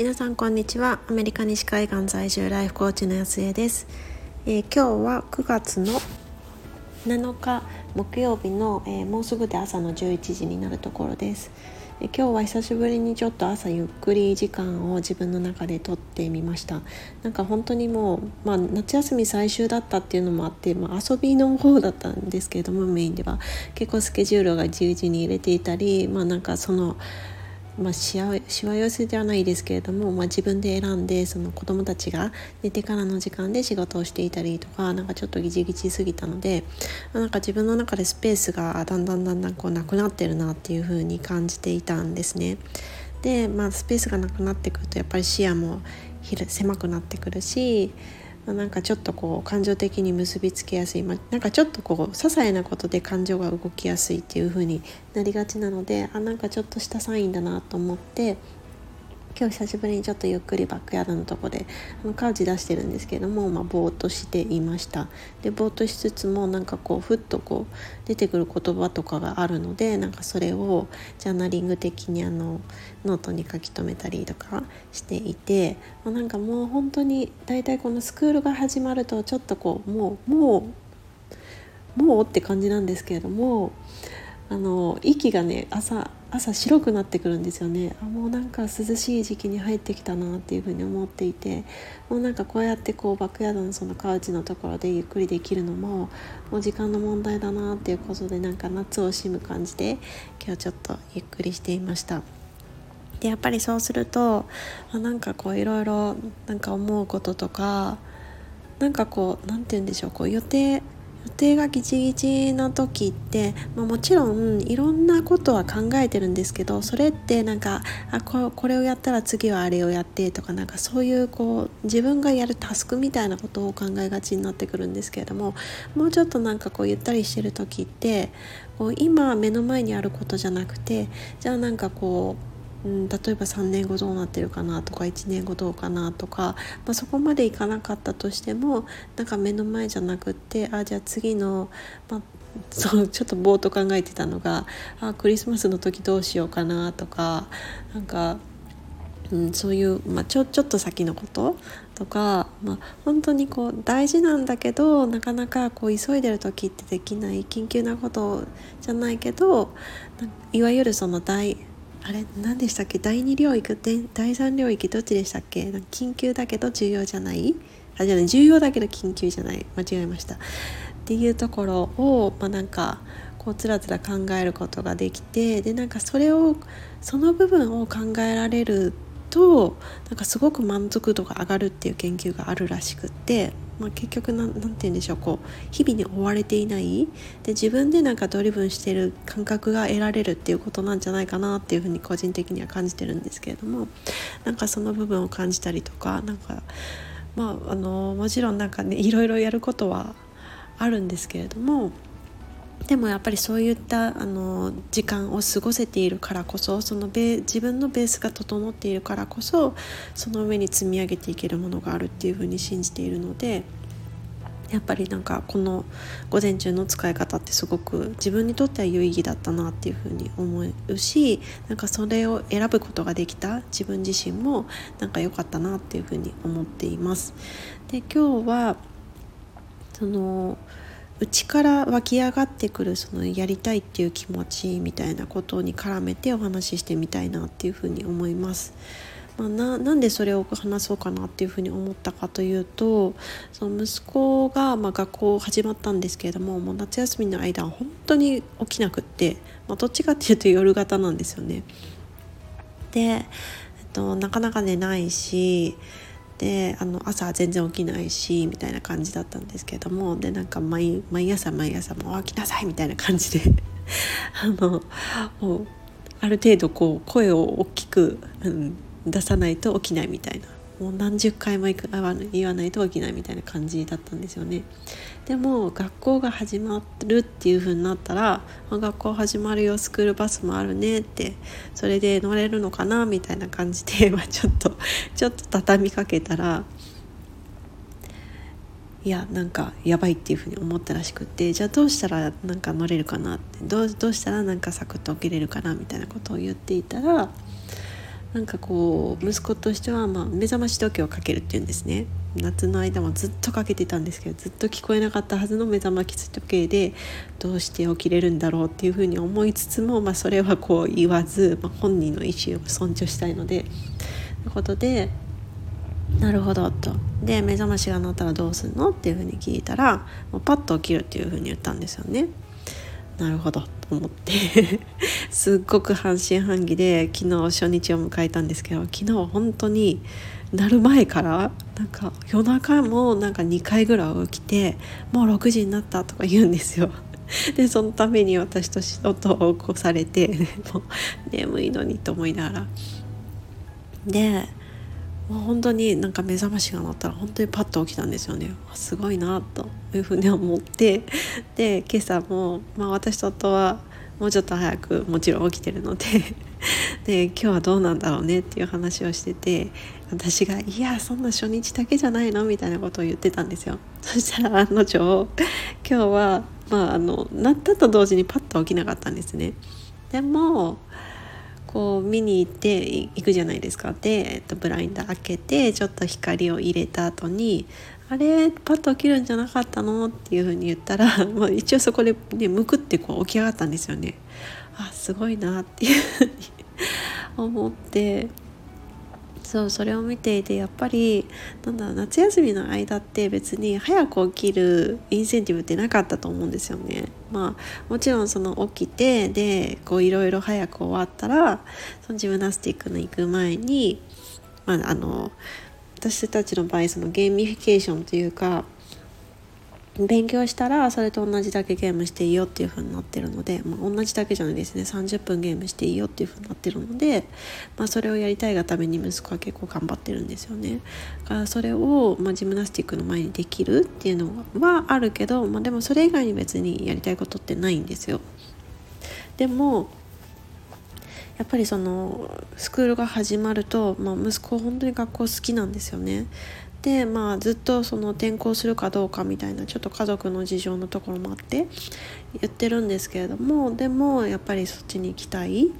皆さんこんにちは。アメリカ西海岸在住ライフコーチの安江です、えー、今日は9月の7日木曜日の、えー、もうすぐで朝の11時になるところです、えー、今日は久しぶりにちょっと朝ゆっくり時間を自分の中でとってみました。なんか本当にもう、まあ、夏休み最終だったっていうのもあって、まあ、遊びの方だったんですけれどもメインでは。結構スケジュールが10時に入れていたりまあなんかそのまあ、しわ寄せではないですけれども、まあ、自分で選んでその子どもたちが寝てからの時間で仕事をしていたりとかなんかちょっとギチギチすぎたのでなんか自分の中でスペースがだんだんだんだんこうなくなってるなっていう風に感じていたんですね。で、まあ、スペースがなくなってくるとやっぱり視野も狭くなってくるしま、なんかちょっとこう感情的に結びつけやすい、まあ、なんかちょっとこう些細なことで感情が動きやすいっていう風になりがちなのであなんかちょっとしたサインだなと思って今日久しぶりにちょっとゆっくりバックヤードのとこであのカウチ出してるんですけれども、まあ、ぼーっとしていました。でぼーっとしつつもなんかこうふっとこう出てくる言葉とかがあるのでなんかそれをジャーナリング的にあのノートに書き留めたりとかしていて、まあ、なんかもう本当に大体このスクールが始まるとちょっとこうもうもうもうって感じなんですけれどもあの息がね朝朝白くなってくるんですよねあもうなんか涼しい時期に入ってきたなっていうふうに思っていてもうなんかこうやってこうバックヤードのそのカウチのところでゆっくりできるのももう時間の問題だなっていうことでなんか夏を惜しむ感じで今日ちょっとゆっくりしていました。でやっぱりそうするとあなんかこういろいろなんか思うこととかなんかこう何て言うんでしょうこう予定予定がギチギチな時って、まあ、もちろんいろんなことは考えてるんですけどそれってなんかあここれをやったら次はあれをやってとかなんかそういうこう自分がやるタスクみたいなことを考えがちになってくるんですけれどももうちょっとなんかこうゆったりしてる時ってこう今目の前にあることじゃなくてじゃあなんかこううん、例えば3年後どうなってるかなとか1年後どうかなとか、まあ、そこまでいかなかったとしてもなんか目の前じゃなくってあじゃあ次の、まあ、そうちょっとぼーっと考えてたのがあクリスマスの時どうしようかなとかなんか、うん、そういう、まあ、ちょちょっと先のこととか、まあ、本当にこう大事なんだけどなかなかこう急いでる時ってできない緊急なことじゃないけどいわゆるその大あれ何でしたっけ？第2領域第3領域どっちでしたっけ？緊急だけど重要じゃない？あじゃない重要だけど緊急じゃない？間違えました。っていうところを、まあ、なんかこうつらつら考えることができてでなんかそれをその部分を考えられるとなんかすごく満足度が上がるっていう研究があるらしくってまあ、結局何て言うんでしょうこう日々に追われていない。で自分でなんかドリブンしてる感覚が得られるっていうことなんじゃないかなっていうふうに個人的には感じてるんですけれどもなんかその部分を感じたりとかなんかまああのもちろんなんかねいろいろやることはあるんですけれどもでもやっぱりそういったあの時間を過ごせているからこそそのベ自分のベースが整っているからこそその上に積み上げていけるものがあるっていうふうに信じているのでやっぱりなんかこの午前中の使い方ってすごく自分にとっては有意義だったなっていうふうに思うしなんかそれを選ぶことができた自分自身もなんか良かったなっていうふうに思っています。で今日はその内から湧き上がってくるそのやりたいっていう気持ちみたいなことに絡めてお話ししてみたいなっていうふうに思います。まあ、ななんでそれを話そうかなっていうふうに思ったかというとその息子がまあ学校始まったんですけれどももう夏休みの間は本当に起きなくって、まあ、どっちかっていうと夜型なんですよね。で、えっと、なかなか寝ないしであの朝全然起きないしみたいな感じだったんですけどもでなんか毎朝毎朝もう起きなさいみたいな感じで あのある程度こう声を大きく、うん、出さないと起きないみたいなもう何十回も言わないと起きないみたいな感じだったんですよね。でも学校が始まるっていう風になったら「学校始まるよスクールバスもあるね」ってそれで乗れるのかなみたいな感じで、まあ、ちょっと ちょっと畳みかけたらいやなんかやばいっていうふうに思ったらしくってじゃあどうしたらなんか乗れるかなってどうどうしたらなんかサクッと起きれるかなみたいなことを言っていたらなんかこう息子としてはまあ目覚まし時計をかけるっていうんですね夏の間もずっとかけてたんですけどずっと聞こえなかったはずの目覚まし時計でどうして起きれるんだろうっていうふうに思いつつも、まあ、それはこう言わず、まあ、本人の意思を尊重したいのでということでなるほどとで目覚ましが鳴ったらどうするのっていうふうに聞いたらもうパッと起きるっていうふうに言ったんですよね。なるほどと思って すっごく半信半疑で昨日初日を迎えたんですけど昨日本当になる前からなんか夜中もなんか2回ぐらい起きてもう6時になったとか言うんですよ。でそのために私と仕事を起こされて もう眠いのにと思いながらでもう本当になんか目覚ましが鳴ったら本当にパッと起きたんですよね。すごいなというふうに思って。で今朝も、まあ、私と夫はもうちょっと早くもちろん起きてるので。で今日はどうなんだろうねっていう話をしてて私が「いやそんな初日だけじゃないの?」みたいなことを言ってたんですよ。そしたら案の定今日はまああの鳴ったと同時にパッと起きなかったんですね。でもこう見に行って行くじゃないですかで、えっと、ブラインド開けてちょっと光を入れた後に「あれパッと起きるんじゃなかったの?」っていうふうに言ったら、まあ、一応そこで、ね、むくってこう起き上がったんですよね。あすごいなっていうふうに思ってそうそれを見ていてやっぱりなんだ夏休みの間って別に早く起きるインセンティブってなかったと思うんですよね。まあもちろんその起きてでこういろいろ早く終わったらそのジムナスティックの行く前に、まあ、あの私たちの場合そのゲーミフィケーションというか勉強したらそれと同じだけゲームしていいよっていう風になってるので、まあ、同じだけじゃないですね30分ゲームしていいよっていう風になってるので、まあ、それをやりたいがために息子は結構頑張ってるんですよね。だからそれを、まあ、ジムナスティックの前にできるっていうのはあるけど、まあ、でもそれ以外に別にやりたいことってないんですよ。でもやっぱりそのスクールが始まると、まあ、息子本当に学校好きなんですよね。でまあずっとその転校するかどうかみたいなちょっと家族の事情のところもあって言ってるんですけれどもでもやっぱりそっちに行きたいっ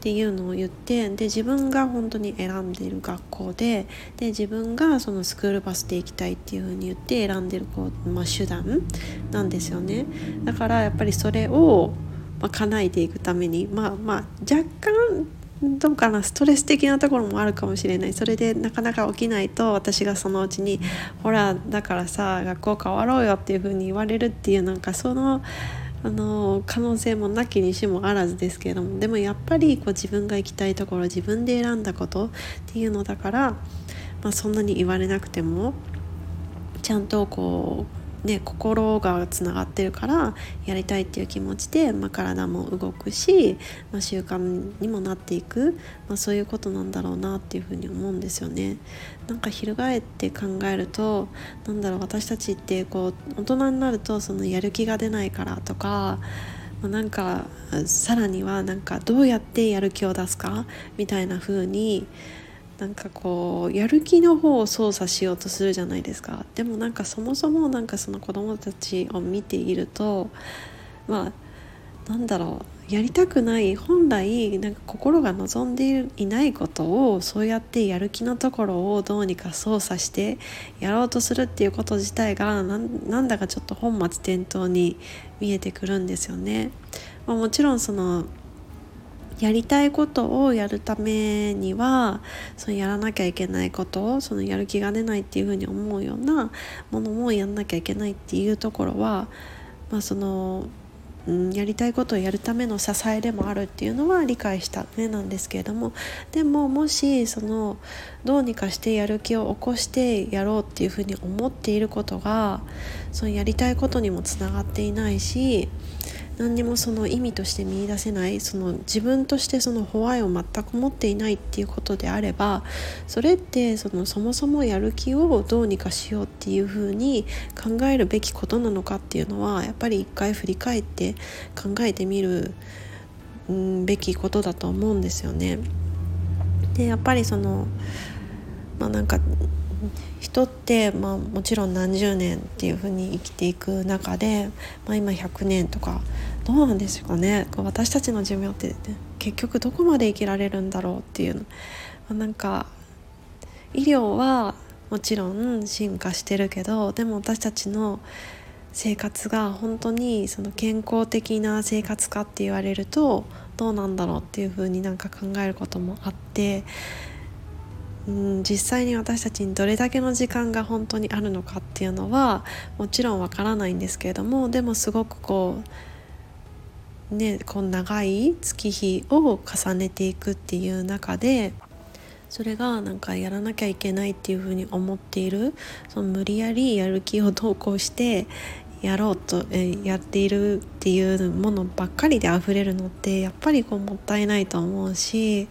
ていうのを言ってで自分が本当に選んでいる学校でで自分がそのスクールバスで行きたいっていうふうに言って選んでるこう、まあ、手段なんですよね。だからやっぱりそれを、まあ、叶えていくためにまあまあ若干どうかなストレス的なところもあるかもしれない。それでなかなか起きないと私がそのうちに「ほらだからさ学校変わろうよ」っていうふうに言われるっていうなんかそのあの可能性もなきにしもあらずですけれども。でもやっぱりこう自分が行きたいところ自分で選んだことっていうのだから、まあ、そんなに言われなくてもちゃんとこうね、心がつながってるからやりたいっていう気持ちで、まあ、体も動くし、まあ、習慣にもなっていく、まあ、そういうことなんだろうなっていうふうに思うんですよね。なんか翻って考えるとなんだろう私たちってこう大人になるとそのやる気が出ないからとかなんかさらにはなんかどうやってやる気を出すかみたいな風になんかこうやる気の方を操作しようとするじゃないですかでもなんかそもそもなんかその子供たちを見ているとまあなんだろうやりたくない本来なんか心が望んでいないことをそうやってやる気のところをどうにか操作してやろうとするっていうこと自体がなんだかちょっと本末転倒に見えてくるんですよね。まあ、もちろんそのやりたいことをやるためにはそのやらなきゃいけないことそのやる気が出ないっていうふうに思うようなものもやんなきゃいけないっていうところは、まあ、その、うん、やりたいことをやるための支えでもあるっていうのは理解した上なんですけれどもでももしそのどうにかしてやる気を起こしてやろうっていうふうに思っていることがそのやりたいことにもつながっていないし何にもその意味として見いだせないその自分としてそのホワイを全く持っていないっていうことであればそれってそのそもそもやる気をどうにかしようっていうふうに考えるべきことなのかっていうのはやっぱり一回振り返って考えてみる、うん、べきことだと思うんですよね。でやっぱりそのまあなんか人って、まあ、もちろん何十年っていうふうに生きていく中で、まあ、今100年とかどうなんですかね。私たちの寿命って、結局どこまで生きられるんだろうっていうなんか医療はもちろん進化してるけどでも私たちの生活が本当にその健康的な生活かって言われるとどうなんだろうっていうふうになんか考えることもあってうん実際に私たちにどれだけの時間が本当にあるのかっていうのはもちろんわからないんですけれどもでもすごくこうねこう長い月日を重ねていくっていう中でそれがなんかやらなきゃいけないっていうふうに思っているその無理やりやる気を投稿してやろうと、えやっているっていうものばっかりで溢れるのってやっぱりこうもったいないと思うし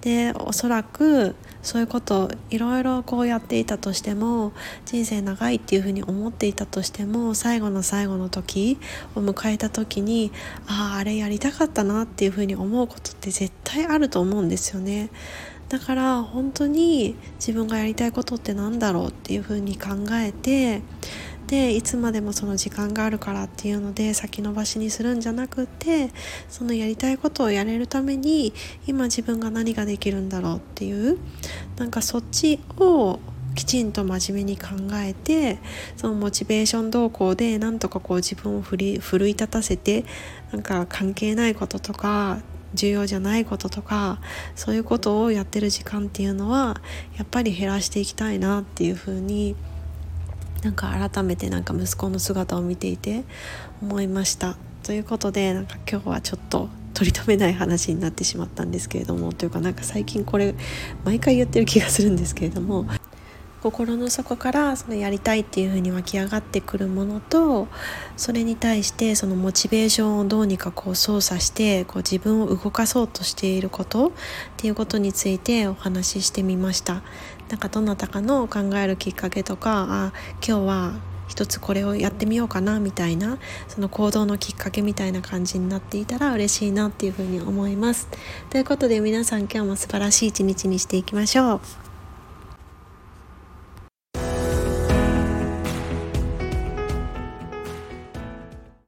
でおそらくそういうことをいろいろこうやっていたとしても人生長いっていうふうに思っていたとしても最後の最後の時を迎えた時にあああれやりたかったなっていうふうに思うことって絶対あると思うんですよね。だから本当に自分がやりたいことって何だろうっていうふうに考えてでいつまでもその時間があるからっていうので先延ばしにするんじゃなくてそのやりたいことをやれるために今自分が何ができるんだろうっていうなんかそっちをきちんと真面目に考えてそのモチベーション動向でなんとかこう自分を奮い立たせてなんか関係ないこととか重要じゃないこととかそういうことをやってる時間っていうのはやっぱり減らしていきたいなっていうふうになんか改めてなんか息子の姿を見ていて思いました。ということでなんか今日はちょっと取り留めない話になってしまったんですけれどもというかなんか最近これ毎回言ってる気がするんですけれども心の底からそのやりたいっていう風に湧き上がってくるものとそれに対してそのモチベーションをどうにかこう操作してこう自分を動かそうとしていることっていうことについてお話ししてみました。なんかどなたかの考えるきっかけとかあ今日は一つこれをやってみようかなみたいなその行動のきっかけみたいな感じになっていたら嬉しいなっていうふうに思います。ということで皆さん今日も素晴らしい一日にしていきましょう。